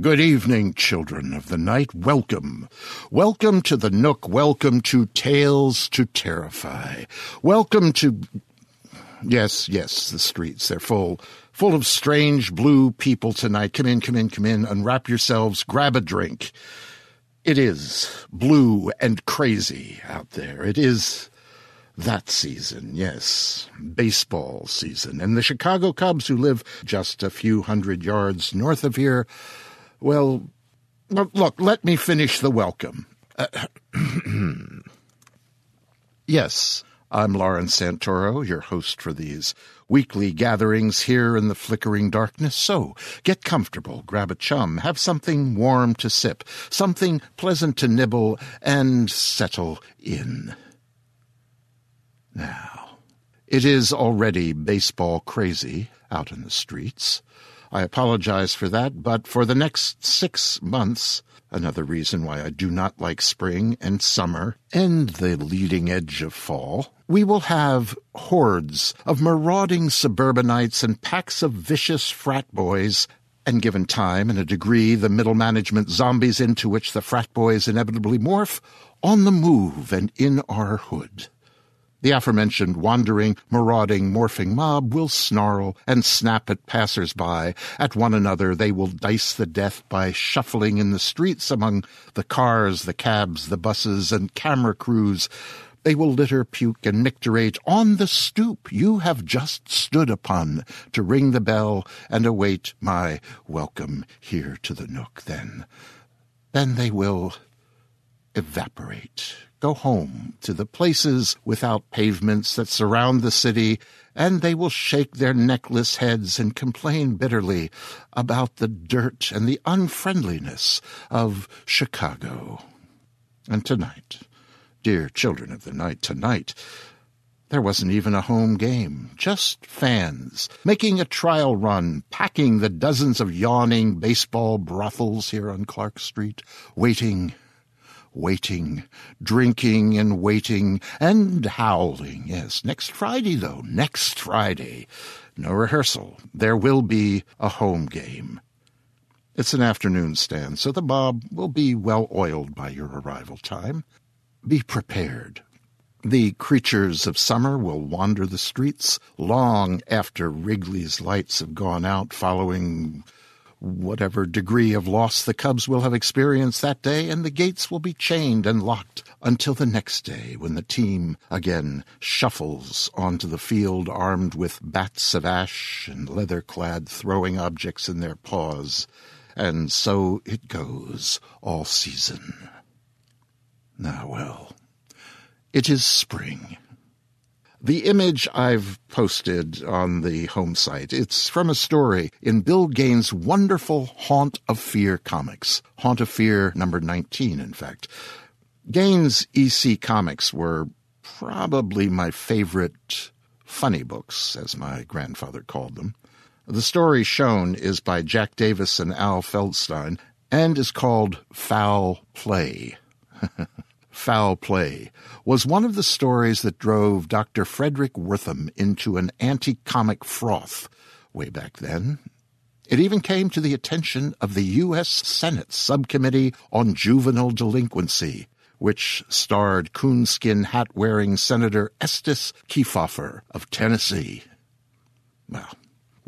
Good evening, children of the night. Welcome. Welcome to the Nook. Welcome to Tales to Terrify. Welcome to. Yes, yes, the streets. They're full, full of strange blue people tonight. Come in, come in, come in. Unwrap yourselves. Grab a drink. It is blue and crazy out there. It is that season, yes, baseball season. And the Chicago Cubs, who live just a few hundred yards north of here, well, look, let me finish the welcome. Uh, yes, I'm Lawrence Santoro, your host for these weekly gatherings here in the flickering darkness. So get comfortable, grab a chum, have something warm to sip, something pleasant to nibble, and settle in. Now, it is already baseball crazy out in the streets. I apologize for that, but for the next six months, another reason why I do not like spring and summer and the leading edge of fall, we will have hordes of marauding suburbanites and packs of vicious frat boys and given time and a degree, the middle management zombies into which the frat boys inevitably morph, on the move and in our hood. The aforementioned wandering, marauding, morphing mob will snarl and snap at passers-by. At one another they will dice the death by shuffling in the streets among the cars, the cabs, the buses, and camera crews. They will litter, puke, and micturate on the stoop you have just stood upon to ring the bell and await my welcome here to the nook. Then, then they will evaporate go home to the places without pavements that surround the city, and they will shake their neckless heads and complain bitterly about the dirt and the unfriendliness of Chicago. And tonight, dear children of the night, tonight, there wasn't even a home game, just fans making a trial run, packing the dozens of yawning baseball brothels here on Clark Street, waiting waiting, drinking and waiting and howling. Yes, next Friday, though, next Friday. No rehearsal. There will be a home game. It's an afternoon stand, so the mob will be well oiled by your arrival time. Be prepared. The creatures of summer will wander the streets long after Wrigley's lights have gone out following whatever degree of loss the Cubs will have experienced that day, and the gates will be chained and locked until the next day when the team again shuffles onto the field armed with bats of ash and leather clad throwing objects in their paws. And so it goes all season. Now, well, it is spring. The image I've posted on the home site, it's from a story in Bill Gaines' wonderful Haunt of Fear comics. Haunt of Fear number 19, in fact. Gaines' EC comics were probably my favorite funny books, as my grandfather called them. The story shown is by Jack Davis and Al Feldstein and is called Foul Play. Foul Play was one of the stories that drove Dr. Frederick Wertham into an anti comic froth way back then. It even came to the attention of the U.S. Senate Subcommittee on Juvenile Delinquency, which starred coonskin hat wearing Senator Estes Kefauver of Tennessee. Well,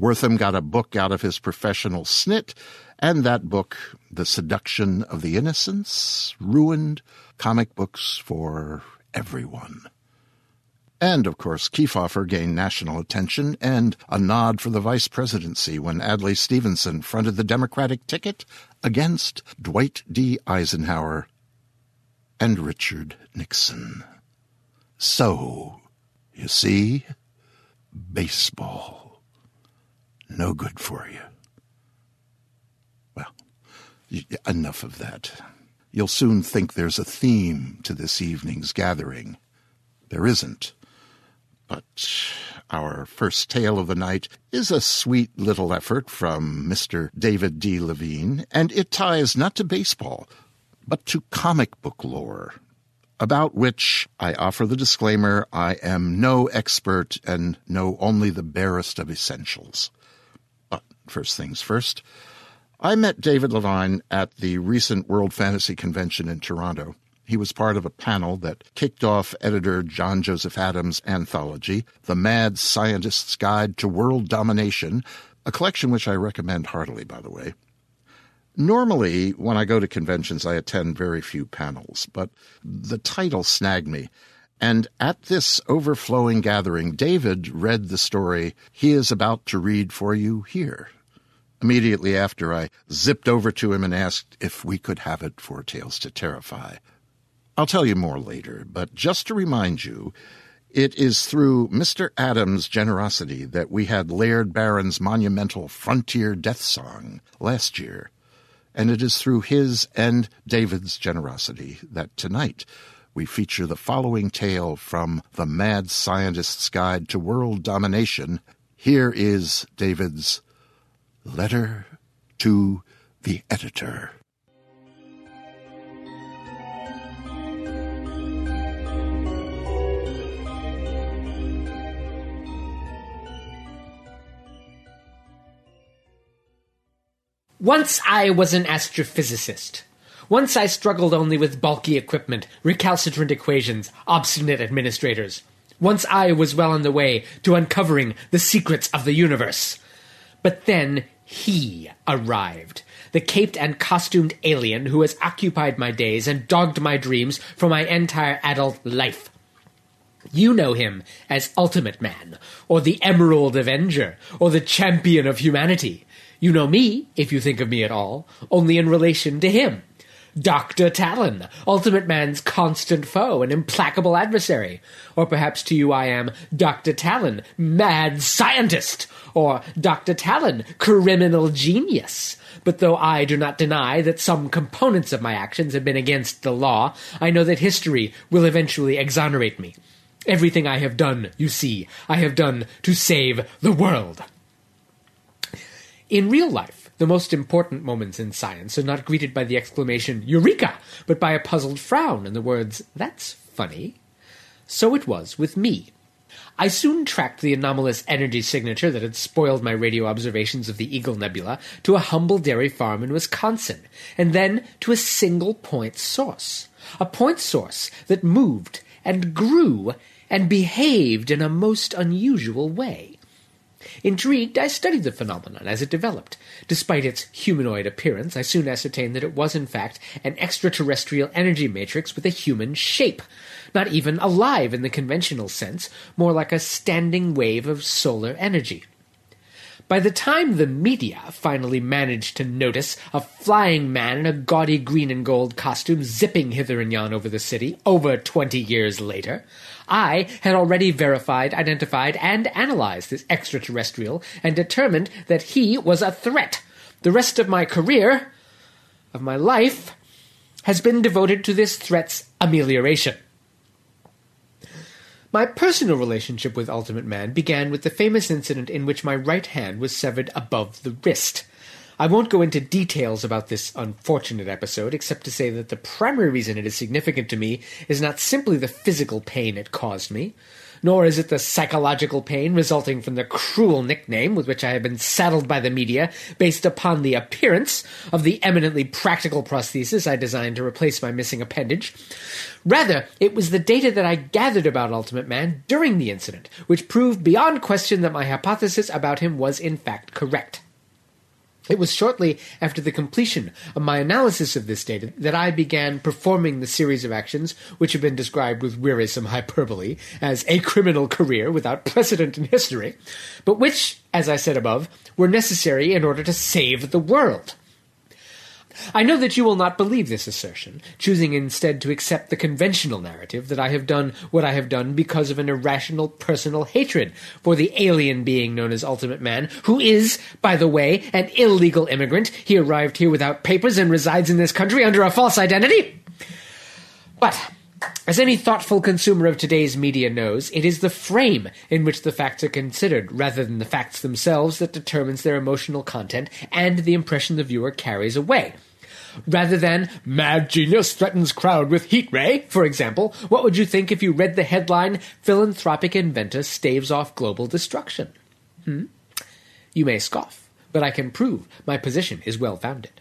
Wertham got a book out of his professional snit, and that book, The Seduction of the Innocents, ruined comic books for everyone. And, of course, Kefauver gained national attention and a nod for the vice presidency when Adlai Stevenson fronted the Democratic ticket against Dwight D. Eisenhower and Richard Nixon. So, you see, baseball, no good for you. Enough of that. You'll soon think there's a theme to this evening's gathering. There isn't. But our first tale of the night is a sweet little effort from Mr. David D. Levine, and it ties not to baseball, but to comic book lore, about which I offer the disclaimer I am no expert and know only the barest of essentials. But first things first, I met David Levine at the recent World Fantasy Convention in Toronto. He was part of a panel that kicked off editor John Joseph Adams' anthology, The Mad Scientist's Guide to World Domination, a collection which I recommend heartily, by the way. Normally, when I go to conventions, I attend very few panels, but the title snagged me. And at this overflowing gathering, David read the story he is about to read for you here. Immediately after, I zipped over to him and asked if we could have it for Tales to Terrify. I'll tell you more later, but just to remind you, it is through Mr. Adams' generosity that we had Laird Barron's monumental Frontier Death Song last year. And it is through his and David's generosity that tonight we feature the following tale from The Mad Scientist's Guide to World Domination. Here is David's Letter to the Editor. Once I was an astrophysicist. Once I struggled only with bulky equipment, recalcitrant equations, obstinate administrators. Once I was well on the way to uncovering the secrets of the universe. But then he arrived. The caped and costumed alien who has occupied my days and dogged my dreams for my entire adult life. You know him as Ultimate Man, or the Emerald Avenger, or the Champion of Humanity. You know me, if you think of me at all, only in relation to him. Dr. Talon, Ultimate Man's constant foe and implacable adversary. Or perhaps to you I am Dr. Talon, mad scientist, or Dr. Talon, criminal genius. But though I do not deny that some components of my actions have been against the law, I know that history will eventually exonerate me. Everything I have done, you see, I have done to save the world. In real life, the most important moments in science are not greeted by the exclamation, Eureka! but by a puzzled frown and the words, That's funny. So it was with me. I soon tracked the anomalous energy signature that had spoiled my radio observations of the Eagle Nebula to a humble dairy farm in Wisconsin, and then to a single point source. A point source that moved and grew and behaved in a most unusual way. Intrigued, I studied the phenomenon as it developed. Despite its humanoid appearance, I soon ascertained that it was, in fact, an extraterrestrial energy matrix with a human shape. Not even alive in the conventional sense, more like a standing wave of solar energy. By the time the media finally managed to notice a flying man in a gaudy green and gold costume zipping hither and yon over the city, over twenty years later, I had already verified, identified, and analyzed this extraterrestrial and determined that he was a threat. The rest of my career, of my life, has been devoted to this threat's amelioration. My personal relationship with Ultimate Man began with the famous incident in which my right hand was severed above the wrist. I won't go into details about this unfortunate episode, except to say that the primary reason it is significant to me is not simply the physical pain it caused me, nor is it the psychological pain resulting from the cruel nickname with which I have been saddled by the media based upon the appearance of the eminently practical prosthesis I designed to replace my missing appendage. Rather, it was the data that I gathered about Ultimate Man during the incident, which proved beyond question that my hypothesis about him was in fact correct. It was shortly after the completion of my analysis of this data that I began performing the series of actions which have been described with wearisome hyperbole as a criminal career without precedent in history, but which, as I said above, were necessary in order to save the world. I know that you will not believe this assertion, choosing instead to accept the conventional narrative that I have done what I have done because of an irrational personal hatred for the alien being known as Ultimate Man, who is, by the way, an illegal immigrant. He arrived here without papers and resides in this country under a false identity. But as any thoughtful consumer of today's media knows, it is the frame in which the facts are considered, rather than the facts themselves, that determines their emotional content and the impression the viewer carries away. Rather than Mad Genius Threatens Crowd with Heat Ray, for example, what would you think if you read the headline Philanthropic Inventor Staves Off Global Destruction? Hmm? You may scoff, but I can prove my position is well founded.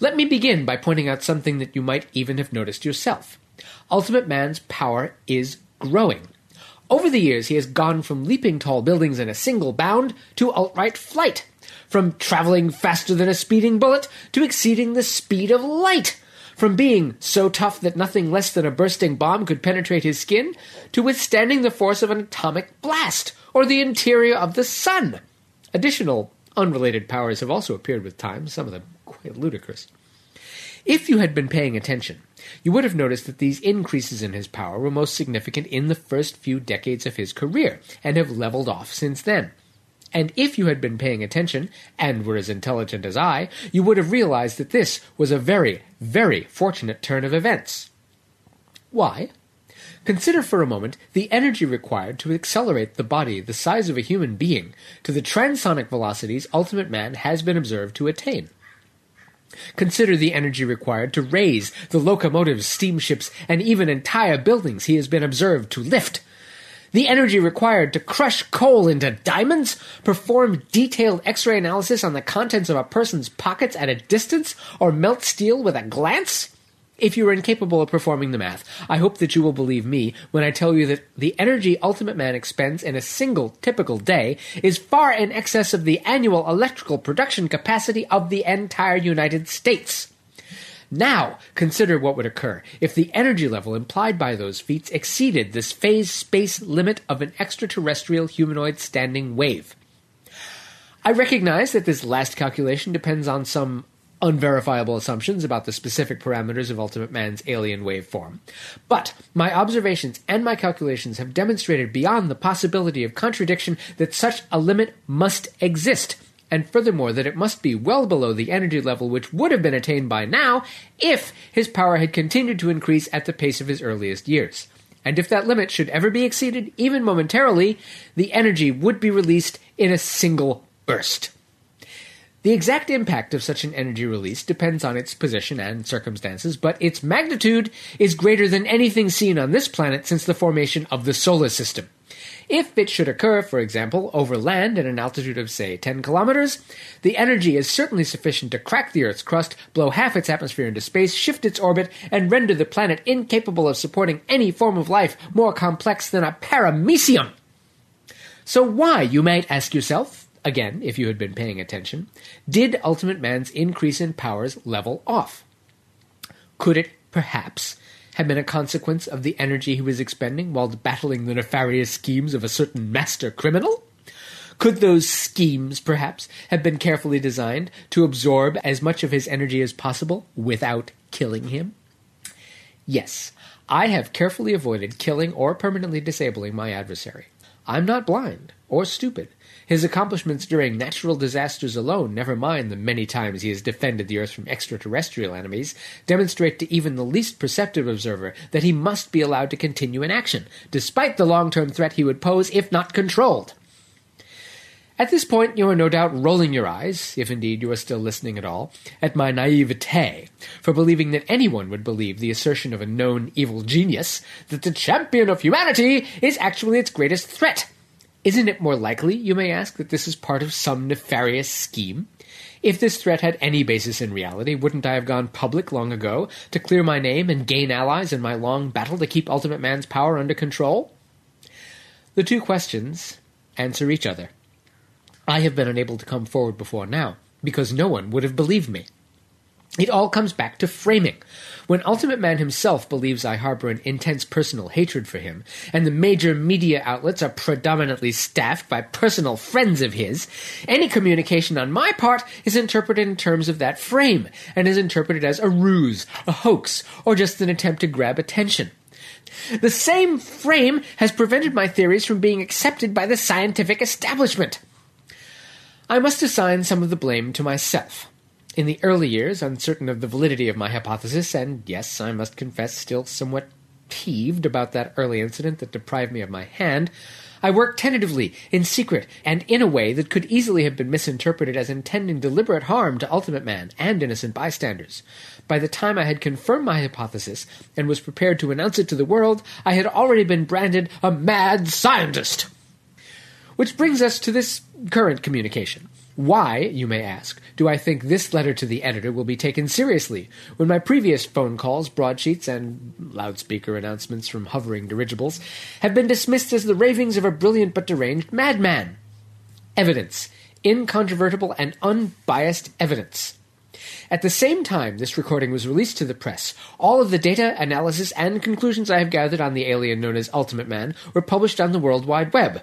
Let me begin by pointing out something that you might even have noticed yourself. Ultimate Man's power is growing. Over the years, he has gone from leaping tall buildings in a single bound to outright flight, from traveling faster than a speeding bullet to exceeding the speed of light, from being so tough that nothing less than a bursting bomb could penetrate his skin to withstanding the force of an atomic blast or the interior of the sun. Additional unrelated powers have also appeared with time, some of them quite ludicrous. If you had been paying attention, you would have noticed that these increases in his power were most significant in the first few decades of his career, and have leveled off since then. And if you had been paying attention, and were as intelligent as I, you would have realized that this was a very, very fortunate turn of events. Why? Consider for a moment the energy required to accelerate the body the size of a human being to the transonic velocities Ultimate Man has been observed to attain. Consider the energy required to raise the locomotives, steamships, and even entire buildings he has been observed to lift. The energy required to crush coal into diamonds, perform detailed x ray analysis on the contents of a person's pockets at a distance, or melt steel with a glance? If you are incapable of performing the math, I hope that you will believe me when I tell you that the energy Ultimate Man expends in a single typical day is far in excess of the annual electrical production capacity of the entire United States. Now, consider what would occur if the energy level implied by those feats exceeded this phase space limit of an extraterrestrial humanoid standing wave. I recognize that this last calculation depends on some unverifiable assumptions about the specific parameters of Ultimate Man's alien waveform. But my observations and my calculations have demonstrated beyond the possibility of contradiction that such a limit must exist, and furthermore that it must be well below the energy level which would have been attained by now if his power had continued to increase at the pace of his earliest years. And if that limit should ever be exceeded, even momentarily, the energy would be released in a single burst. The exact impact of such an energy release depends on its position and circumstances, but its magnitude is greater than anything seen on this planet since the formation of the solar system. If it should occur, for example, over land at an altitude of, say, 10 kilometers, the energy is certainly sufficient to crack the Earth's crust, blow half its atmosphere into space, shift its orbit, and render the planet incapable of supporting any form of life more complex than a paramecium. So why, you might ask yourself, again, if you had been paying attention, did Ultimate Man's increase in powers level off? Could it, perhaps, have been a consequence of the energy he was expending while battling the nefarious schemes of a certain master criminal? Could those schemes, perhaps, have been carefully designed to absorb as much of his energy as possible without killing him? Yes, I have carefully avoided killing or permanently disabling my adversary. I'm not blind or stupid. His accomplishments during natural disasters alone, never mind the many times he has defended the Earth from extraterrestrial enemies, demonstrate to even the least perceptive observer that he must be allowed to continue in action, despite the long term threat he would pose if not controlled. At this point, you are no doubt rolling your eyes, if indeed you are still listening at all, at my naivete for believing that anyone would believe the assertion of a known evil genius that the champion of humanity is actually its greatest threat. Isn't it more likely, you may ask, that this is part of some nefarious scheme? If this threat had any basis in reality, wouldn't I have gone public long ago to clear my name and gain allies in my long battle to keep Ultimate Man's power under control? The two questions answer each other. I have been unable to come forward before now, because no one would have believed me. It all comes back to framing. When Ultimate Man himself believes I harbor an intense personal hatred for him, and the major media outlets are predominantly staffed by personal friends of his, any communication on my part is interpreted in terms of that frame, and is interpreted as a ruse, a hoax, or just an attempt to grab attention. The same frame has prevented my theories from being accepted by the scientific establishment. I must assign some of the blame to myself. In the early years, uncertain of the validity of my hypothesis, and yes, I must confess, still somewhat peeved about that early incident that deprived me of my hand, I worked tentatively, in secret, and in a way that could easily have been misinterpreted as intending deliberate harm to Ultimate Man and innocent bystanders. By the time I had confirmed my hypothesis and was prepared to announce it to the world, I had already been branded a mad scientist. Which brings us to this current communication. Why, you may ask, do I think this letter to the editor will be taken seriously when my previous phone calls, broadsheets, and loudspeaker announcements from hovering dirigibles have been dismissed as the ravings of a brilliant but deranged madman? Evidence. Incontrovertible and unbiased evidence. At the same time this recording was released to the press, all of the data, analysis, and conclusions I have gathered on the alien known as Ultimate Man were published on the World Wide Web.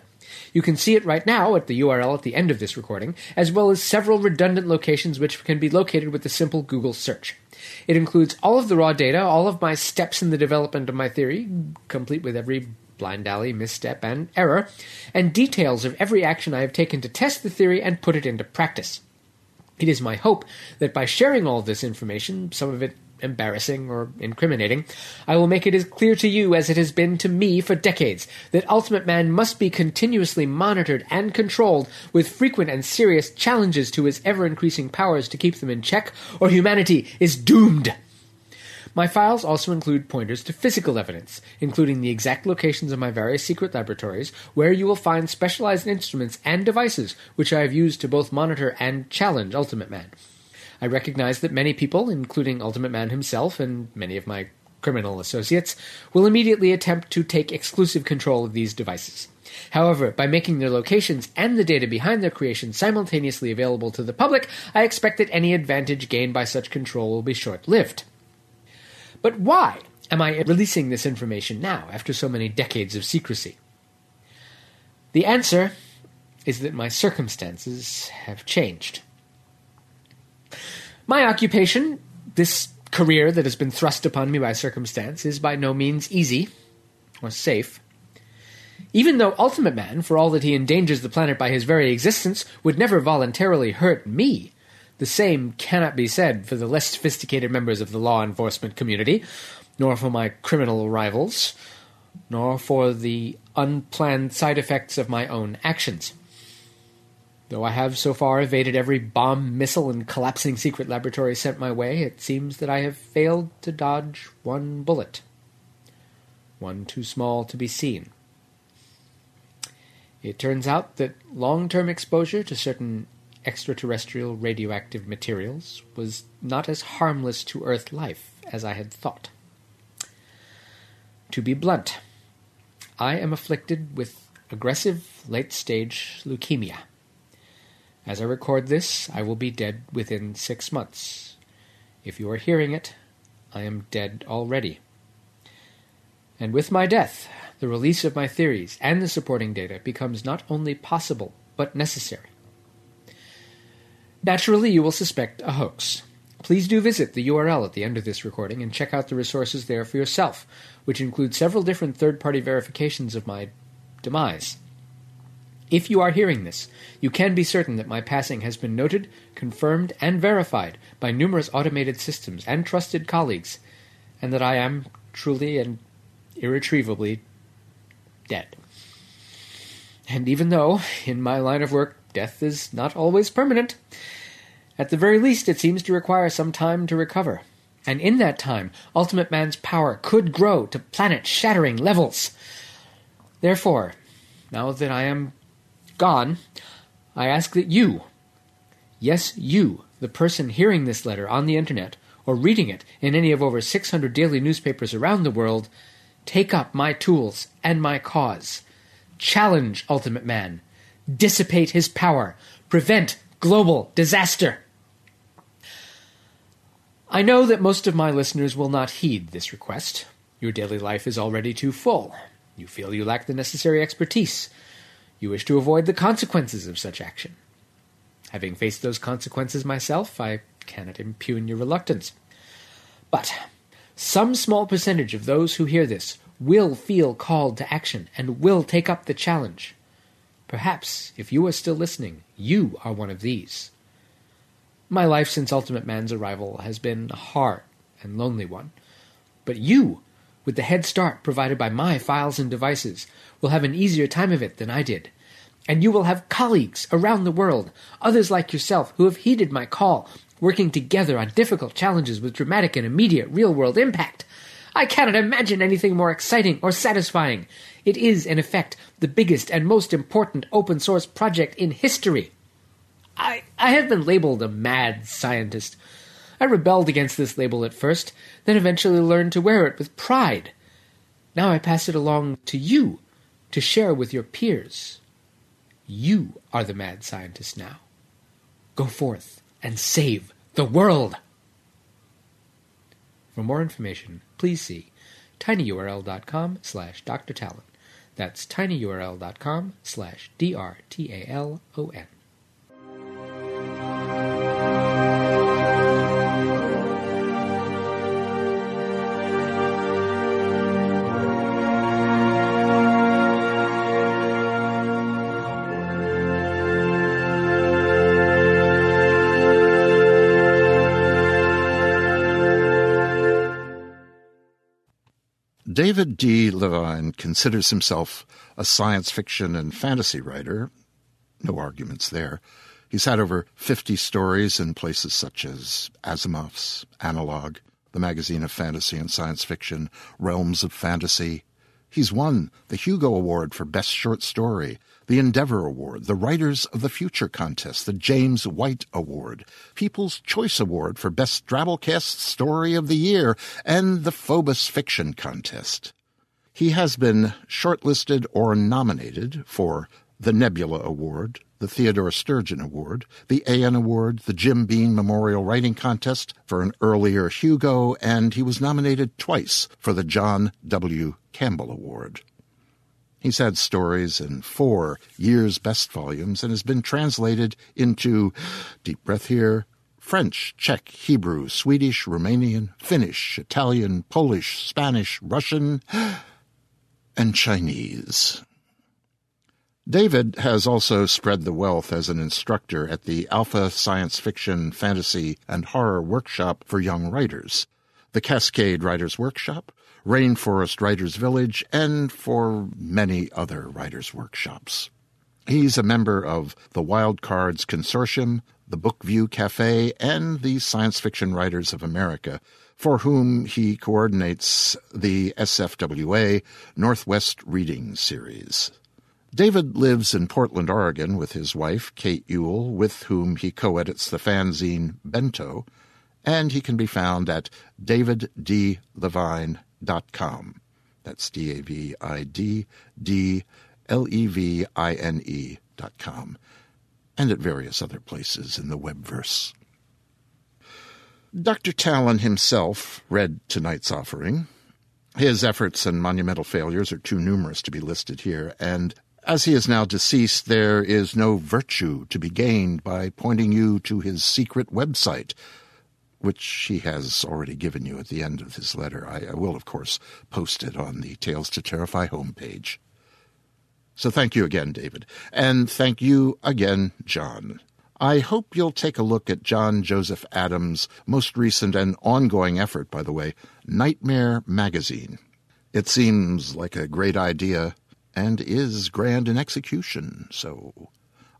You can see it right now at the URL at the end of this recording, as well as several redundant locations which can be located with a simple Google search. It includes all of the raw data, all of my steps in the development of my theory, complete with every blind alley, misstep, and error, and details of every action I have taken to test the theory and put it into practice. It is my hope that by sharing all this information, some of it embarrassing or incriminating, I will make it as clear to you as it has been to me for decades that Ultimate Man must be continuously monitored and controlled with frequent and serious challenges to his ever increasing powers to keep them in check, or humanity is doomed. My files also include pointers to physical evidence, including the exact locations of my various secret laboratories, where you will find specialized instruments and devices which I have used to both monitor and challenge Ultimate Man. I recognize that many people, including Ultimate Man himself and many of my criminal associates, will immediately attempt to take exclusive control of these devices. However, by making their locations and the data behind their creation simultaneously available to the public, I expect that any advantage gained by such control will be short lived. But why am I releasing this information now, after so many decades of secrecy? The answer is that my circumstances have changed. My occupation, this career that has been thrust upon me by circumstance, is by no means easy or safe. Even though Ultimate Man, for all that he endangers the planet by his very existence, would never voluntarily hurt me, the same cannot be said for the less sophisticated members of the law enforcement community, nor for my criminal rivals, nor for the unplanned side effects of my own actions. Though I have so far evaded every bomb, missile, and collapsing secret laboratory sent my way, it seems that I have failed to dodge one bullet. One too small to be seen. It turns out that long term exposure to certain extraterrestrial radioactive materials was not as harmless to Earth life as I had thought. To be blunt, I am afflicted with aggressive late stage leukemia. As I record this, I will be dead within six months. If you are hearing it, I am dead already. And with my death, the release of my theories and the supporting data becomes not only possible, but necessary. Naturally, you will suspect a hoax. Please do visit the URL at the end of this recording and check out the resources there for yourself, which include several different third party verifications of my demise. If you are hearing this, you can be certain that my passing has been noted, confirmed, and verified by numerous automated systems and trusted colleagues, and that I am truly and irretrievably dead. And even though, in my line of work, death is not always permanent, at the very least it seems to require some time to recover. And in that time, Ultimate Man's power could grow to planet shattering levels. Therefore, now that I am gone, I ask that you, yes, you, the person hearing this letter on the internet, or reading it in any of over 600 daily newspapers around the world, take up my tools and my cause. Challenge Ultimate Man. Dissipate his power. Prevent global disaster. I know that most of my listeners will not heed this request. Your daily life is already too full. You feel you lack the necessary expertise. You wish to avoid the consequences of such action. Having faced those consequences myself, I cannot impugn your reluctance. But some small percentage of those who hear this will feel called to action and will take up the challenge. Perhaps, if you are still listening, you are one of these. My life since Ultimate Man's arrival has been a hard and lonely one. But you, with the head start provided by my files and devices, will have an easier time of it than I did. And you will have colleagues around the world, others like yourself, who have heeded my call, working together on difficult challenges with dramatic and immediate real world impact. I cannot imagine anything more exciting or satisfying. It is, in effect, the biggest and most important open source project in history. I, I have been labeled a mad scientist. I rebelled against this label at first, then eventually learned to wear it with pride. Now I pass it along to you to share with your peers. You are the mad scientist now. Go forth and save the world. For more information, please see tinyurl.com slash Dr. Talon. That's tinyurl.com slash D-R-T-A-L-O-N. David D. Levine considers himself a science fiction and fantasy writer. No arguments there. He's had over 50 stories in places such as Asimov's, Analog, the magazine of fantasy and science fiction, Realms of Fantasy. He's won the Hugo Award for Best Short Story the Endeavor Award, the Writers of the Future Contest, the James White Award, People's Choice Award for Best Drabblecast Story of the Year, and the Phobos Fiction Contest. He has been shortlisted or nominated for the Nebula Award, the Theodore Sturgeon Award, the AN Award, the Jim Baen Memorial Writing Contest for an earlier Hugo, and he was nominated twice for the John W. Campbell Award. He's had stories in four year's best volumes and has been translated into, deep breath here, French, Czech, Hebrew, Swedish, Romanian, Finnish, Italian, Polish, Spanish, Russian, and Chinese. David has also spread the wealth as an instructor at the Alpha Science Fiction, Fantasy, and Horror Workshop for Young Writers, the Cascade Writers Workshop, Rainforest Writers Village, and for many other writers' workshops. He's a member of the Wild Cards Consortium, the Bookview Cafe, and the Science Fiction Writers of America, for whom he coordinates the SFWA Northwest Reading Series. David lives in Portland, Oregon, with his wife, Kate Yule, with whom he co edits the fanzine Bento, and he can be found at daviddlevine.com com. That's D A V I D D L E V I N E dot com, and at various other places in the webverse. Dr. Talon himself read tonight's offering. His efforts and monumental failures are too numerous to be listed here, and As he is now deceased, there is no virtue to be gained by pointing you to his secret website, which she has already given you at the end of his letter. I, I will, of course, post it on the Tales to Terrify homepage. So thank you again, David. And thank you again, John. I hope you'll take a look at John Joseph Adams' most recent and ongoing effort, by the way, Nightmare Magazine. It seems like a great idea and is grand in execution, so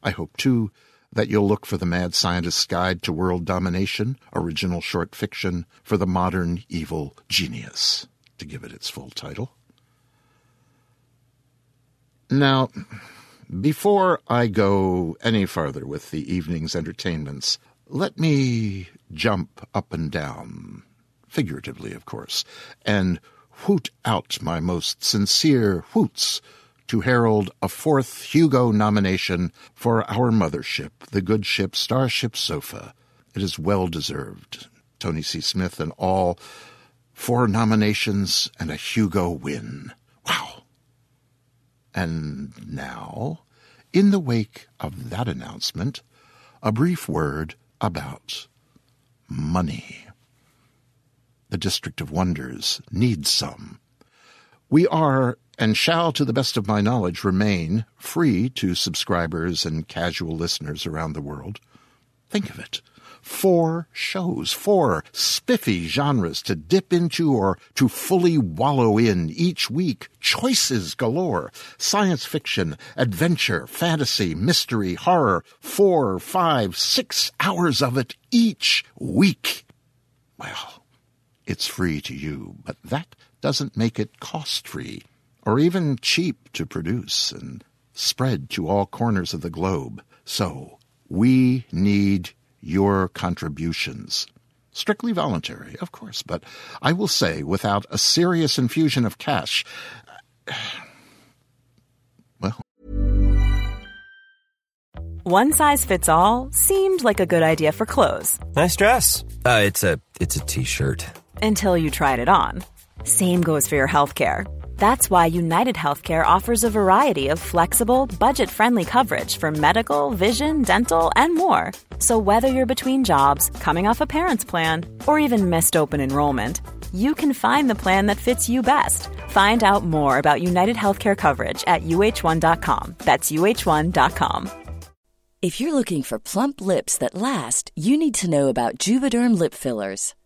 I hope, too, that you'll look for the Mad Scientist's Guide to World Domination, original short fiction for the modern evil genius, to give it its full title. Now, before I go any farther with the evening's entertainments, let me jump up and down, figuratively, of course, and hoot out my most sincere hoots to herald a fourth Hugo nomination for our mothership, the good ship Starship Sofa. It is well deserved. Tony C. Smith and all four nominations and a Hugo win. Wow. And now, in the wake of that announcement, a brief word about money. The District of Wonders needs some. We are, and shall, to the best of my knowledge, remain free to subscribers and casual listeners around the world. Think of it four shows, four spiffy genres to dip into or to fully wallow in each week. Choices galore. Science fiction, adventure, fantasy, mystery, horror. Four, five, six hours of it each week. Well, it's free to you, but that doesn't make it cost free or even cheap to produce and spread to all corners of the globe. So, we need your contributions. Strictly voluntary, of course, but I will say without a serious infusion of cash. Well. One size fits all seemed like a good idea for clothes. Nice dress. Uh, it's a it's a t-shirt. Until you tried it on. Same goes for your health care. That's why United Healthcare offers a variety of flexible, budget friendly coverage for medical, vision, dental, and more. So, whether you're between jobs, coming off a parent's plan, or even missed open enrollment, you can find the plan that fits you best. Find out more about United Healthcare coverage at uh1.com. That's uh1.com. If you're looking for plump lips that last, you need to know about Juvederm lip fillers.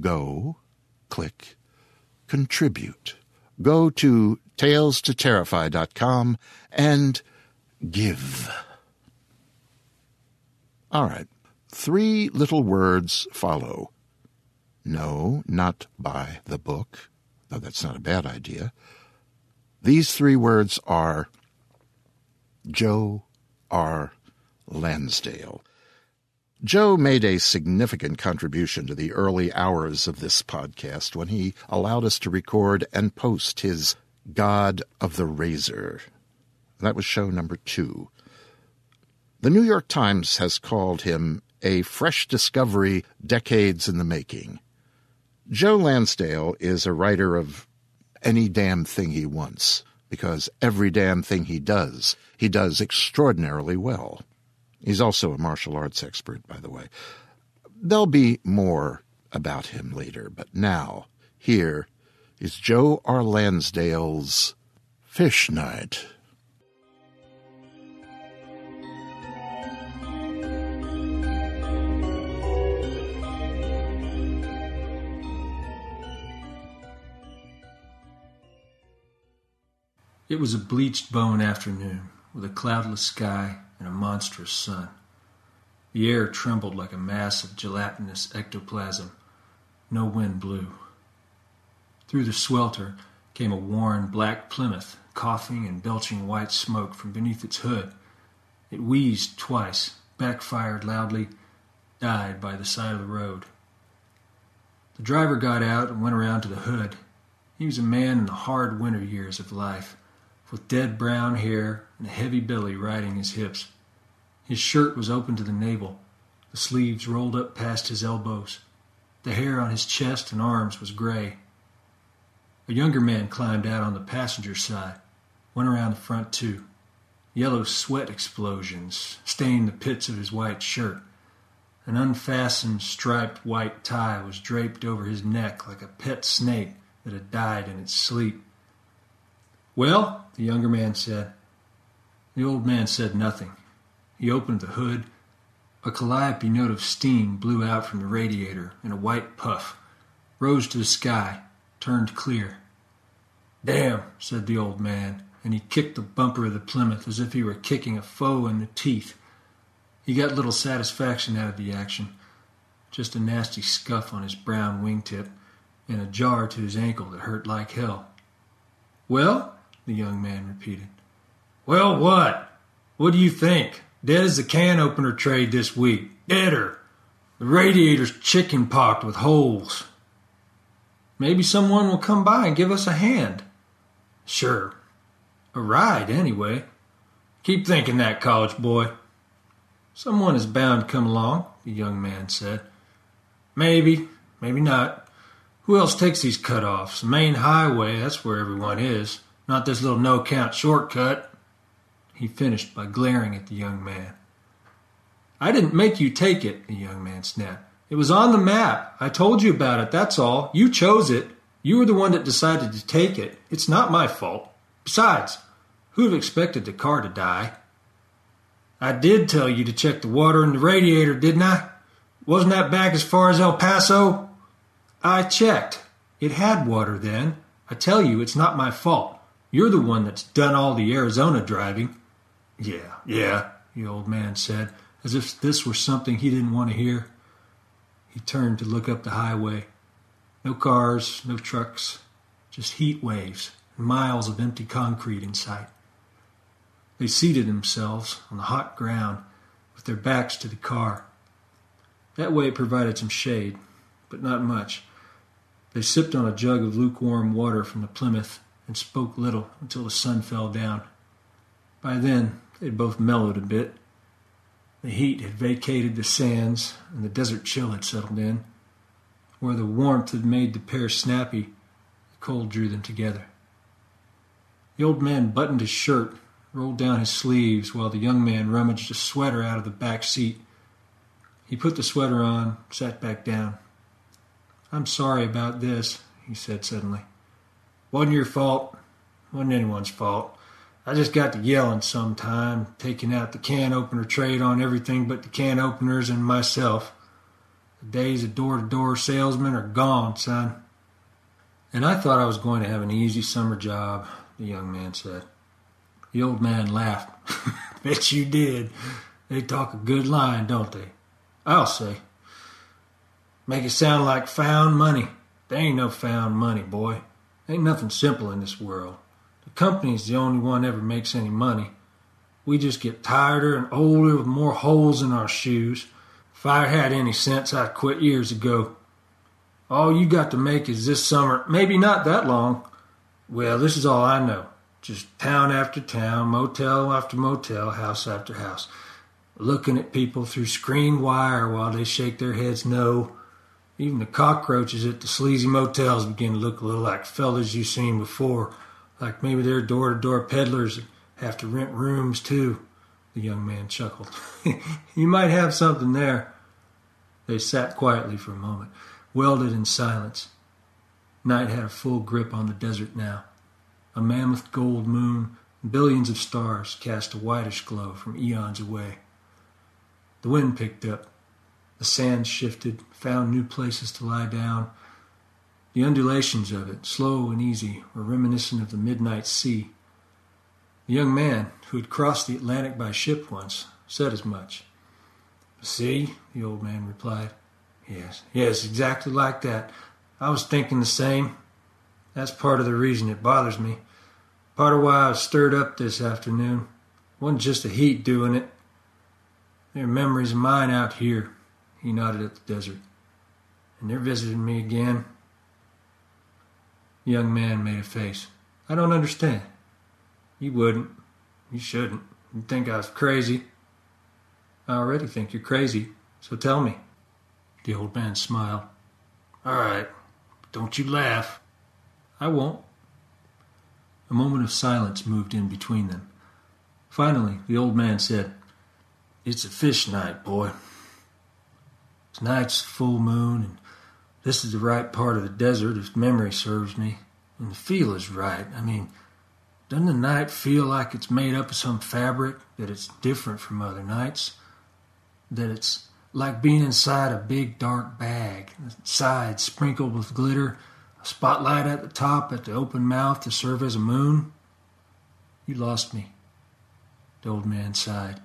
go, click, contribute. Go to talestoterrify.com and give. All right. Three little words follow. No, not by the book, though that's not a bad idea. These three words are Joe R. Lansdale. Joe made a significant contribution to the early hours of this podcast when he allowed us to record and post his God of the Razor. That was show number two. The New York Times has called him a fresh discovery decades in the making. Joe Lansdale is a writer of any damn thing he wants, because every damn thing he does, he does extraordinarily well. He's also a martial arts expert, by the way. There'll be more about him later, but now, here is Joe R. Lansdale's Fish Night. It was a bleached bone afternoon, with a cloudless sky and a monstrous sun. The air trembled like a mass of gelatinous ectoplasm. No wind blew. Through the swelter came a worn black Plymouth, coughing and belching white smoke from beneath its hood. It wheezed twice, backfired loudly, died by the side of the road. The driver got out and went around to the hood. He was a man in the hard winter years of life with dead brown hair and a heavy belly riding his hips. His shirt was open to the navel, the sleeves rolled up past his elbows. The hair on his chest and arms was gray. A younger man climbed out on the passenger side, went around the front too. Yellow sweat explosions stained the pits of his white shirt. An unfastened striped white tie was draped over his neck like a pet snake that had died in its sleep. Well, the younger man said. The old man said nothing. He opened the hood. A calliope note of steam blew out from the radiator in a white puff, rose to the sky, turned clear. Damn, said the old man, and he kicked the bumper of the Plymouth as if he were kicking a foe in the teeth. He got little satisfaction out of the action, just a nasty scuff on his brown wingtip and a jar to his ankle that hurt like hell. Well, the young man repeated. Well, what? What do you think? Dead as the can opener trade this week. Deader. The radiator's chicken pocked with holes. Maybe someone will come by and give us a hand. Sure. A ride, anyway. Keep thinking that, college boy. Someone is bound to come along, the young man said. Maybe, maybe not. Who else takes these cut-offs? The main highway, that's where everyone is. Not this little no count shortcut. He finished by glaring at the young man. I didn't make you take it, the young man snapped. It was on the map. I told you about it, that's all. You chose it. You were the one that decided to take it. It's not my fault. Besides, who'd have expected the car to die? I did tell you to check the water in the radiator, didn't I? Wasn't that back as far as El Paso? I checked. It had water then. I tell you, it's not my fault. You're the one that's done all the Arizona driving. Yeah, yeah, the old man said, as if this were something he didn't want to hear. He turned to look up the highway. No cars, no trucks, just heat waves and miles of empty concrete in sight. They seated themselves on the hot ground with their backs to the car. That way it provided some shade, but not much. They sipped on a jug of lukewarm water from the Plymouth and spoke little until the sun fell down. By then, they had both mellowed a bit. The heat had vacated the sands, and the desert chill had settled in. Where the warmth had made the pair snappy, the cold drew them together. The old man buttoned his shirt, rolled down his sleeves, while the young man rummaged a sweater out of the back seat. He put the sweater on, sat back down. I'm sorry about this, he said suddenly. Wasn't your fault. Wasn't anyone's fault. I just got to yelling sometime, taking out the can opener trade on everything but the can openers and myself. The days of door to door salesman are gone, son. And I thought I was going to have an easy summer job, the young man said. The old man laughed. Bet you did. They talk a good line, don't they? I'll say. Make it sound like found money. There ain't no found money, boy. Ain't nothing simple in this world. Company's the only one ever makes any money. We just get tireder and older with more holes in our shoes. If I had any sense, I'd quit years ago. All you got to make is this summer, maybe not that long. Well, this is all I know. Just town after town, motel after motel, house after house. Looking at people through screen wire while they shake their heads no. Even the cockroaches at the sleazy motels begin to look a little like fellas you've seen before, like maybe they're door to door peddlers have to rent rooms too. The young man chuckled. you might have something there. They sat quietly for a moment, welded in silence. Night had a full grip on the desert now. A mammoth gold moon, billions of stars cast a whitish glow from eons away. The wind picked up. The sand shifted, found new places to lie down. The undulations of it, slow and easy, were reminiscent of the midnight sea. The young man, who had crossed the Atlantic by ship once, said as much. See, the old man replied. Yes, yes, exactly like that. I was thinking the same. That's part of the reason it bothers me. Part of why I was stirred up this afternoon. It wasn't just the heat doing it. There are memories of mine out here. He nodded at the desert. And they're visiting me again. The young man made a face. I don't understand. You wouldn't. You shouldn't. You'd think I was crazy. I already think you're crazy, so tell me. The old man smiled. All right, don't you laugh. I won't. A moment of silence moved in between them. Finally, the old man said, It's a fish night, boy. Tonight's full moon, and this is the right part of the desert if memory serves me. And the feel is right. I mean, doesn't the night feel like it's made up of some fabric, that it's different from other nights? That it's like being inside a big dark bag, the sides sprinkled with glitter, a spotlight at the top at the open mouth to serve as a moon? You lost me. The old man sighed.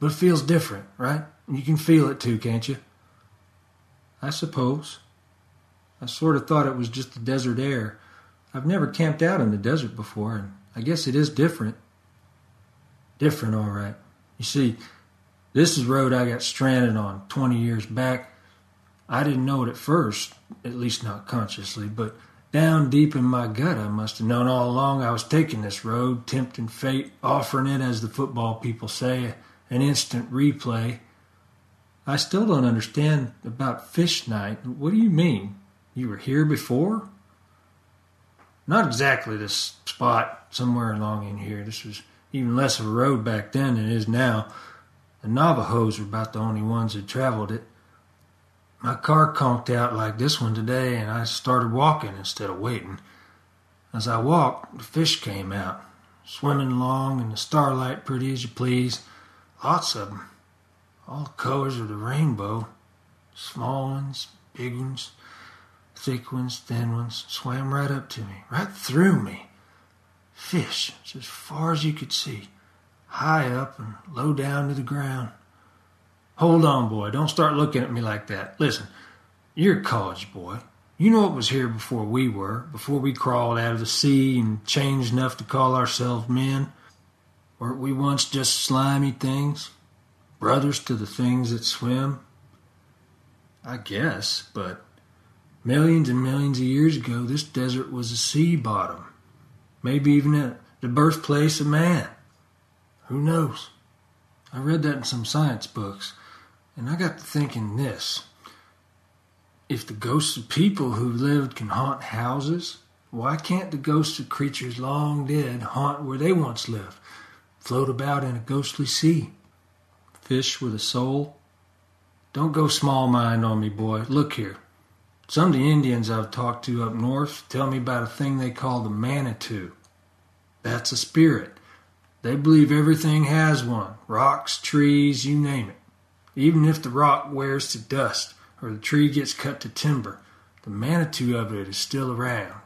But it feels different, right? You can feel it too, can't you? I suppose. I sort of thought it was just the desert air I've never camped out in the desert before, and I guess it is different. Different, all right. You see, this is road I got stranded on 20 years back. I didn't know it at first, at least not consciously, but down deep in my gut, I must have known all along I was taking this road, tempting fate, offering it, as the football people say, an instant replay. I still don't understand about fish night. What do you mean? You were here before? Not exactly this spot, somewhere along in here. This was even less of a road back then than it is now. The Navajos were about the only ones that traveled it. My car conked out like this one today, and I started walking instead of waiting. As I walked, the fish came out, swimming along in the starlight, pretty as you please. Lots of them, all colors of the rainbow. Small ones, big ones, thick ones, thin ones, swam right up to me, right through me. Fish, as far as you could see, high up and low down to the ground. Hold on, boy. Don't start looking at me like that. Listen, you're a college boy. You know what was here before we were, before we crawled out of the sea and changed enough to call ourselves men. Weren't we once just slimy things? Brothers to the things that swim? I guess, but Millions and millions of years ago, this desert was a sea bottom, maybe even a, the birthplace of man. Who knows? I read that in some science books, and I got to thinking this. If the ghosts of people who lived can haunt houses, why can't the ghosts of creatures long dead haunt where they once lived, float about in a ghostly sea? Fish with a soul? Don't go small mind on me, boy. Look here. Some of the Indians I've talked to up north tell me about a thing they call the Manitou. That's a spirit. They believe everything has one rocks, trees, you name it. Even if the rock wears to dust or the tree gets cut to timber, the Manitou of it is still around.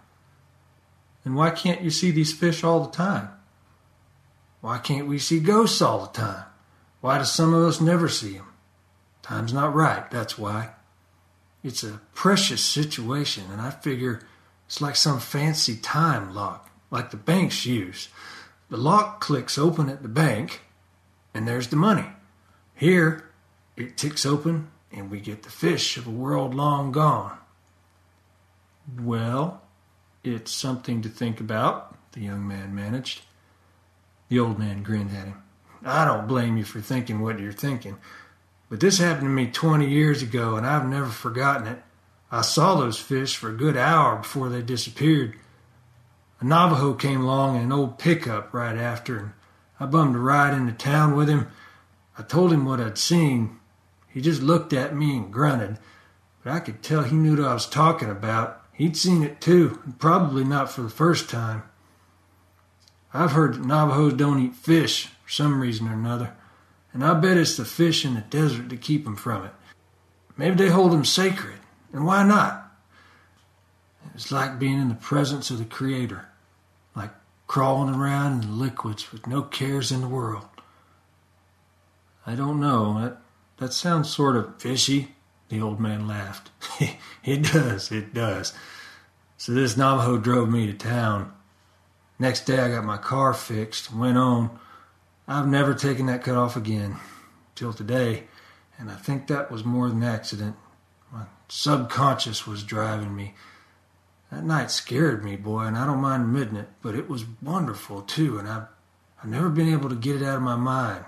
And why can't you see these fish all the time? Why can't we see ghosts all the time? Why do some of us never see them? Time's not right, that's why. It's a precious situation, and I figure it's like some fancy time lock, like the banks use. The lock clicks open at the bank, and there's the money. Here, it ticks open, and we get the fish of a world long gone. Well, it's something to think about, the young man managed. The old man grinned at him. I don't blame you for thinking what you're thinking, but this happened to me 20 years ago, and I've never forgotten it. I saw those fish for a good hour before they disappeared. A Navajo came along in an old pickup right after, and I bummed a ride into town with him. I told him what I'd seen. He just looked at me and grunted, but I could tell he knew what I was talking about. He'd seen it too, and probably not for the first time. I've heard that Navajos don't eat fish for some reason or another, and I bet it's the fish in the desert that keep 'em from it. Maybe they hold 'em sacred, and why not? It's like being in the presence of the Creator, like crawling around in the liquids with no cares in the world. I don't know. That, that sounds sort of fishy, the old man laughed. it does, it does. So this Navajo drove me to town. Next day I got my car fixed went on. I've never taken that cut off again till today, and I think that was more than accident. My subconscious was driving me. That night scared me, boy, and I don't mind admitting it, but it was wonderful too, and I've, I've never been able to get it out of my mind.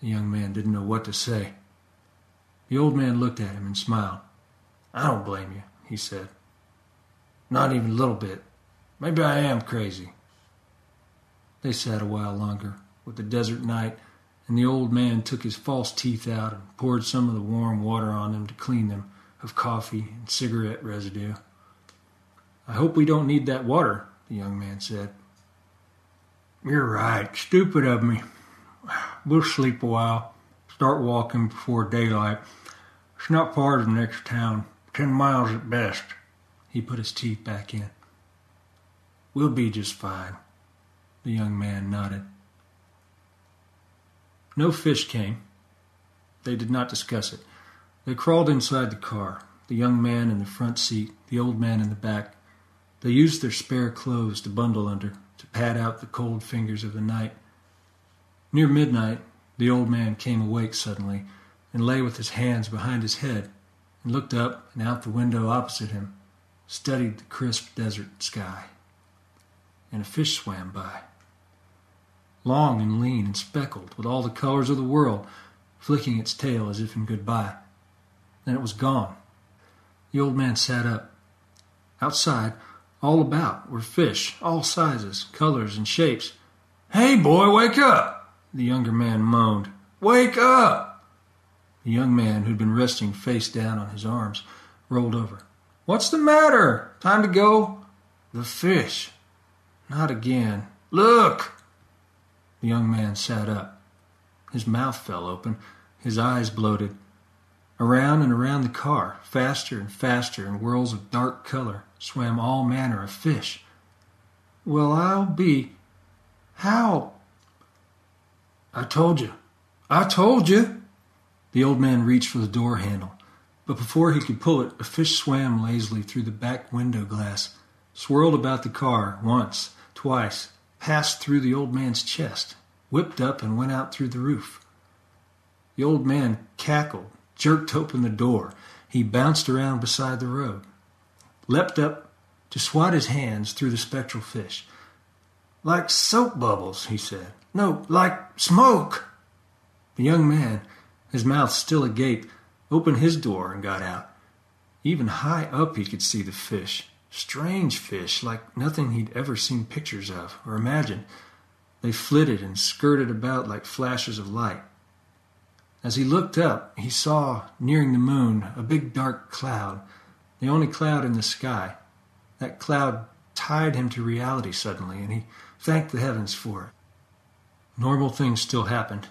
The young man didn't know what to say. The old man looked at him and smiled. I don't blame you, he said. Not even a little bit. Maybe I am crazy. They sat a while longer, with the desert night, and the old man took his false teeth out and poured some of the warm water on them to clean them of coffee and cigarette residue. I hope we don't need that water, the young man said. You're right. Stupid of me. We'll sleep a while. Start walking before daylight. It's not far to the next town. Ten miles at best. He put his teeth back in. We'll be just fine. The young man nodded. No fish came. They did not discuss it. They crawled inside the car, the young man in the front seat, the old man in the back. They used their spare clothes to bundle under, to pad out the cold fingers of the night. Near midnight, the old man came awake suddenly and lay with his hands behind his head and looked up and out the window opposite him, studied the crisp desert sky. And a fish swam by. Long and lean and speckled, with all the colors of the world, flicking its tail as if in good goodbye. Then it was gone. The old man sat up. Outside, all about were fish, all sizes, colors, and shapes. Hey, boy, wake up! The younger man moaned. Wake up! The young man, who'd been resting face down on his arms, rolled over. What's the matter? Time to go? The fish. Not again. Look! The young man sat up. His mouth fell open, his eyes bloated. Around and around the car, faster and faster in whirls of dark color, swam all manner of fish. Well, I'll be. How? I told you. I told you. The old man reached for the door handle, but before he could pull it, a fish swam lazily through the back window glass, swirled about the car once, twice, passed through the old man's chest, whipped up, and went out through the roof. The old man cackled, jerked open the door. He bounced around beside the road, leapt up to swat his hands through the spectral fish. Like soap bubbles, he said. No, like smoke. The young man, his mouth still agape, opened his door and got out. Even high up he could see the fish. Strange fish, like nothing he'd ever seen pictures of or imagined. They flitted and skirted about like flashes of light. As he looked up, he saw, nearing the moon, a big dark cloud, the only cloud in the sky. That cloud tied him to reality suddenly, and he thanked the heavens for it. Normal things still happened.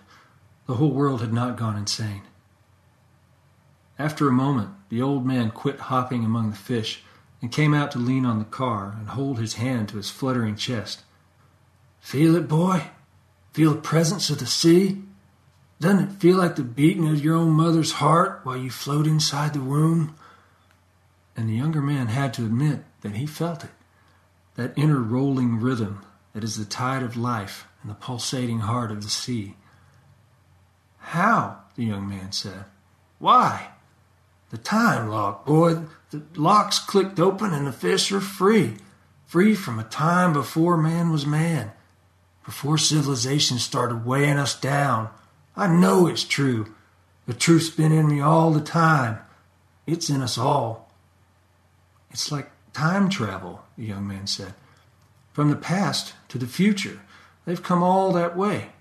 The whole world had not gone insane. After a moment, the old man quit hopping among the fish and came out to lean on the car and hold his hand to his fluttering chest. Feel it, boy? Feel the presence of the sea? Doesn't it feel like the beating of your own mother's heart while you float inside the womb? And the younger man had to admit that he felt it. That inner rolling rhythm that is the tide of life and the pulsating heart of the sea. How? the young man said. Why? The time lock, boy. The lock's clicked open and the fish are free. Free from a time before man was man. Before civilization started weighing us down. I know it's true. The truth's been in me all the time. It's in us all. It's like time travel, the young man said. From the past to the future. They've come all that way.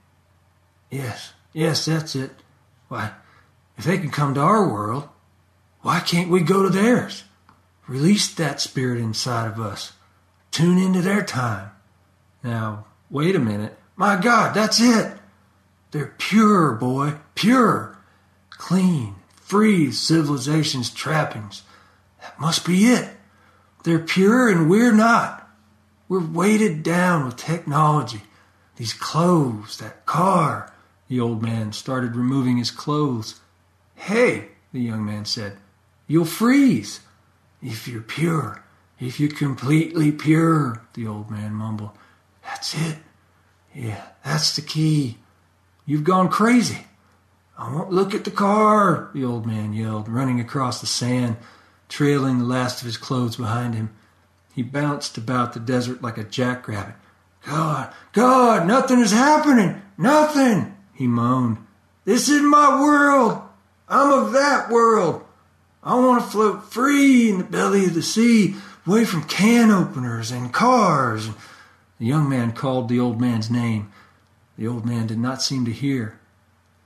Yes, yes, that's it. Why, if they can come to our world, why can't we go to theirs? Release that spirit inside of us. Tune into their time. Now, wait a minute. My God, that's it. They're pure, boy, pure. Clean, free of civilization's trappings. That must be it. They're pure and we're not. We're weighted down with technology. These clothes, that car. The old man started removing his clothes. Hey, the young man said, you'll freeze. If you're pure, if you're completely pure, the old man mumbled. That's it. Yeah, that's the key. You've gone crazy. I won't look at the car, the old man yelled, running across the sand, trailing the last of his clothes behind him. He bounced about the desert like a jackrabbit. God, God, nothing is happening. Nothing, he moaned. This is my world. I'm of that world. I want to float free in the belly of the sea, away from can openers and cars. The young man called the old man's name. The old man did not seem to hear.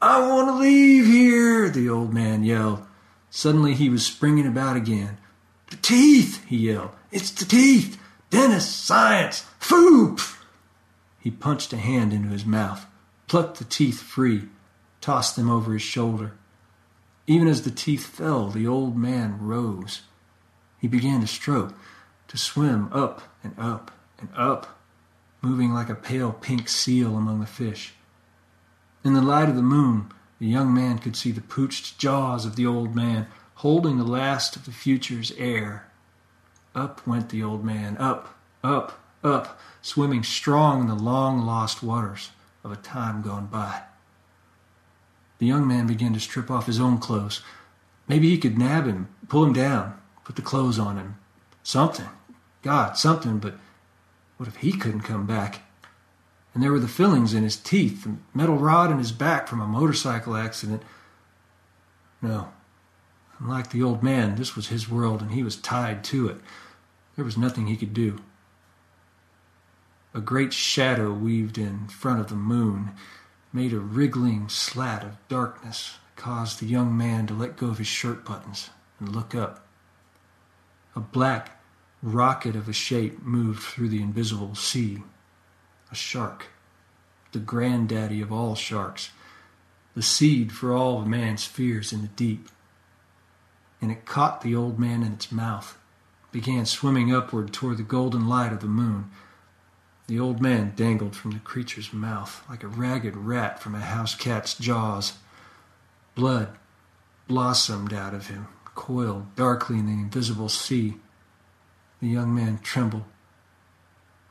I want to leave here, the old man yelled. Suddenly he was springing about again. The teeth, he yelled. It's the teeth. Dentist, science, food. He punched a hand into his mouth, plucked the teeth free, tossed them over his shoulder. Even as the teeth fell, the old man rose. He began to stroke, to swim up and up and up, moving like a pale pink seal among the fish. In the light of the moon, the young man could see the pooched jaws of the old man holding the last of the future's air. Up went the old man, up, up, up, swimming strong in the long lost waters of a time gone by. The young man began to strip off his own clothes. Maybe he could nab him, pull him down, put the clothes on him. Something. God, something, but what if he couldn't come back? And there were the fillings in his teeth, the metal rod in his back from a motorcycle accident. No. Unlike the old man, this was his world and he was tied to it. There was nothing he could do. A great shadow weaved in front of the moon made a wriggling slat of darkness caused the young man to let go of his shirt buttons and look up. A black rocket of a shape moved through the invisible sea. A shark, the granddaddy of all sharks, the seed for all of man's fears in the deep. And it caught the old man in its mouth, began swimming upward toward the golden light of the moon the old man dangled from the creature's mouth like a ragged rat from a house cat's jaws. Blood blossomed out of him, coiled darkly in the invisible sea. The young man trembled.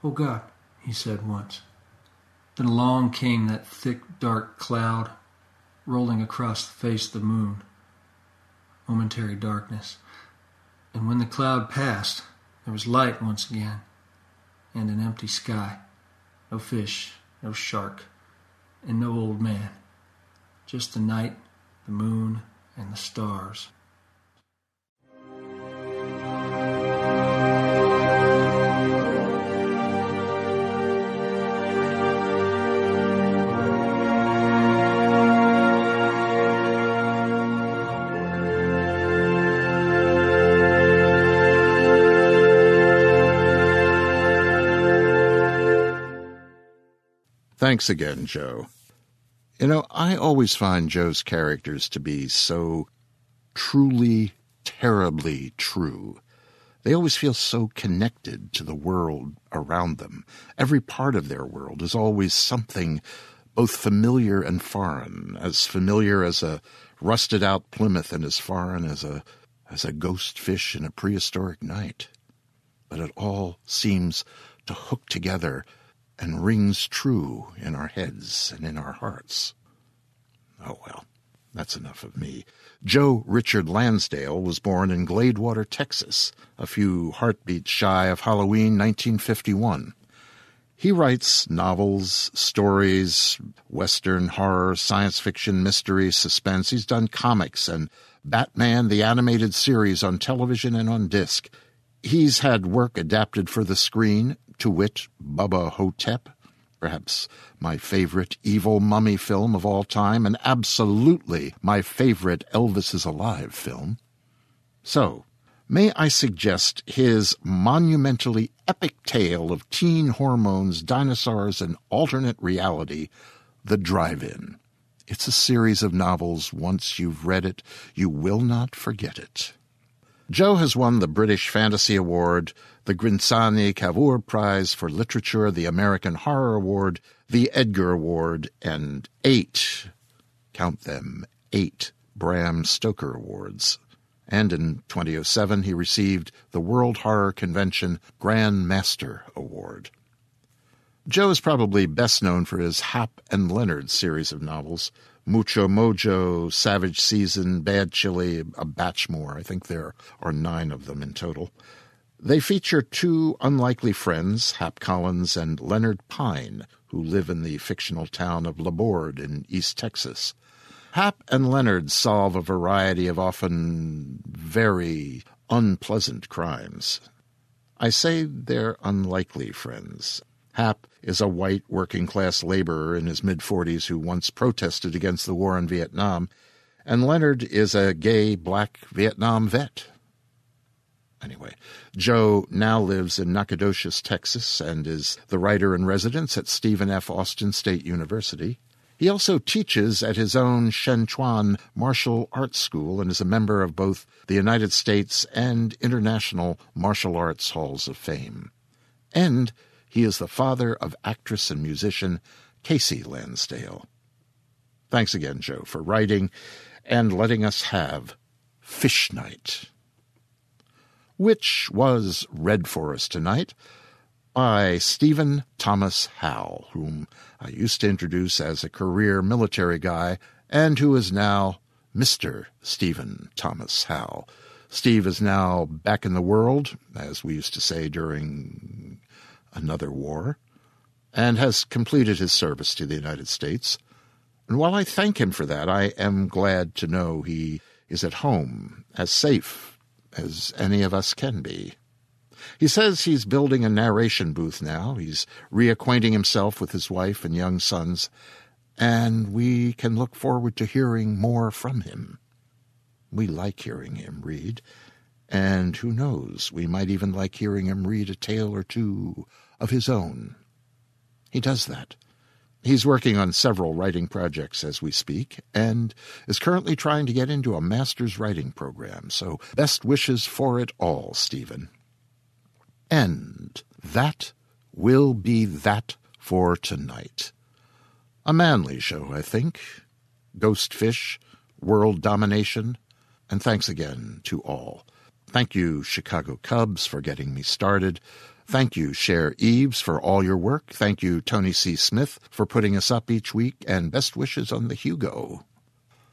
Oh God, he said once. Then along came that thick, dark cloud rolling across the face of the moon. Momentary darkness. And when the cloud passed, there was light once again and an empty sky. No fish, no shark, and no old man. Just the night, the moon, and the stars. Thanks again, Joe. You know, I always find Joe's characters to be so truly, terribly true. They always feel so connected to the world around them. Every part of their world is always something both familiar and foreign, as familiar as a rusted out Plymouth and as foreign as a as a ghost fish in a prehistoric night. But it all seems to hook together and rings true in our heads and in our hearts. Oh well, that's enough of me. Joe Richard Lansdale was born in Gladewater, Texas, a few heartbeats shy of Halloween 1951. He writes novels, stories, western horror, science fiction, mystery, suspense. He's done comics and Batman the Animated Series on television and on disc. He's had work adapted for the screen, to wit, Bubba Ho-Tep, perhaps my favorite evil mummy film of all time, and absolutely my favorite Elvis is Alive film. So, may I suggest his monumentally epic tale of teen hormones, dinosaurs, and alternate reality, The Drive In. It's a series of novels. Once you've read it, you will not forget it. Joe has won the British Fantasy Award, the Grinzani Cavour Prize for Literature, the American Horror Award, the Edgar Award, and eight, count them, eight Bram Stoker Awards and in 2007 he received the World Horror Convention Grand Master Award. Joe is probably best known for his Hap and Leonard series of novels Mucho Mojo, Savage Season, Bad Chili, a batch more. I think there are nine of them in total. They feature two unlikely friends, Hap Collins and Leonard Pine, who live in the fictional town of Laborde in East Texas. Hap and Leonard solve a variety of often very unpleasant crimes. I say they're unlikely friends. Hap is a white working class laborer in his mid 40s who once protested against the war in Vietnam, and Leonard is a gay black Vietnam vet. Anyway, Joe now lives in Nacogdoches, Texas, and is the writer in residence at Stephen F. Austin State University. He also teaches at his own Shenchuan Martial Arts School and is a member of both the United States and International Martial Arts Halls of Fame. And he is the father of actress and musician Kasey Lansdale. Thanks again, Joe, for writing and letting us have Fish Night, which was read for us tonight by Steven Thomas Howell, whom I used to introduce as a career military guy and who is now Mr. Steven Thomas Howell. Steve is now back in the world, as we used to say during another war, and has completed his service to the United States. And while I thank him for that, I am glad to know he is at home, as safe as any of us can be. He says he's building a narration booth now. He's reacquainting himself with his wife and young sons, and we can look forward to hearing more from him. We like hearing him read, and who knows, we might even like hearing him read a tale or two of his own. He does that. He's working on several writing projects as we speak, and is currently trying to get into a master's writing program, so best wishes for it all, Steven. And that will be that for tonight. A manly show, I think. Ghost fish, world domination, and thanks again to all. Thank you, Chicago Cubs, for getting me started. Thank you, Cher Eves, for all your work. Thank you, Tony C. Smith, for putting us up each week, and best wishes on the Hugo.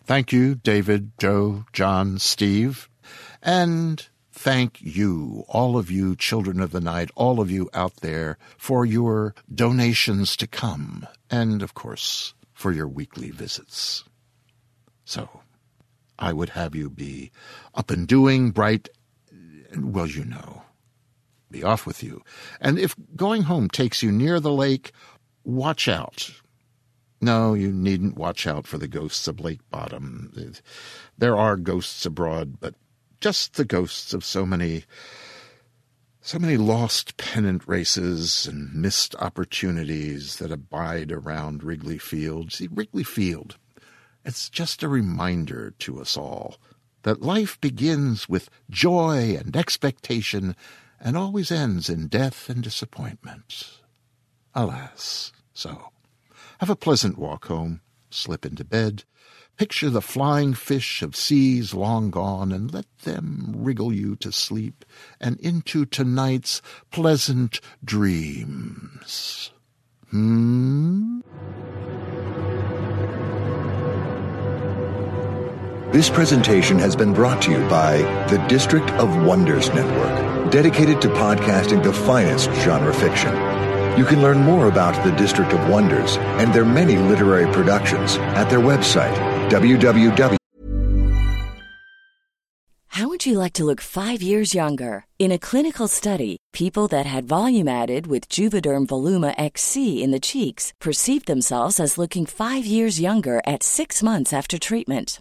Thank you, David, Joe, John, Steve, and thank you, all of you children of the night, all of you out there, for your donations to come, and of course, for your weekly visits. So, I would have you be up and doing, bright, well, you know. Be off with you. And if going home takes you near the lake, watch out. No, you needn't watch out for the ghosts of Lake Bottom. There are ghosts abroad, but just the ghosts of so many so many lost pennant races and missed opportunities that abide around Wrigley Field. See, Wrigley Field, it's just a reminder to us all that life begins with joy and expectation and always ends in death and disappointment. Alas, so. Have a pleasant walk home, slip into bed, Picture the flying fish of seas long gone, and let them wriggle you to sleep and into tonight's pleasant dreams. Hmm? This presentation has been brought to you by the District of Wonders Network, dedicated to podcasting the finest genre fiction. You can learn more about the District of Wonders and their many literary productions at their website, www. How would you like to look five years younger? In a clinical study, people that had volume added with Juvederm Voluma XC in the cheeks perceived themselves as looking five years younger at six months after treatment.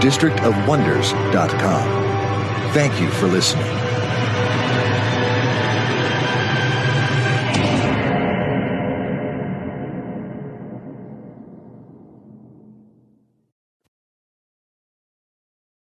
districtofwonders.com. Thank you for listening.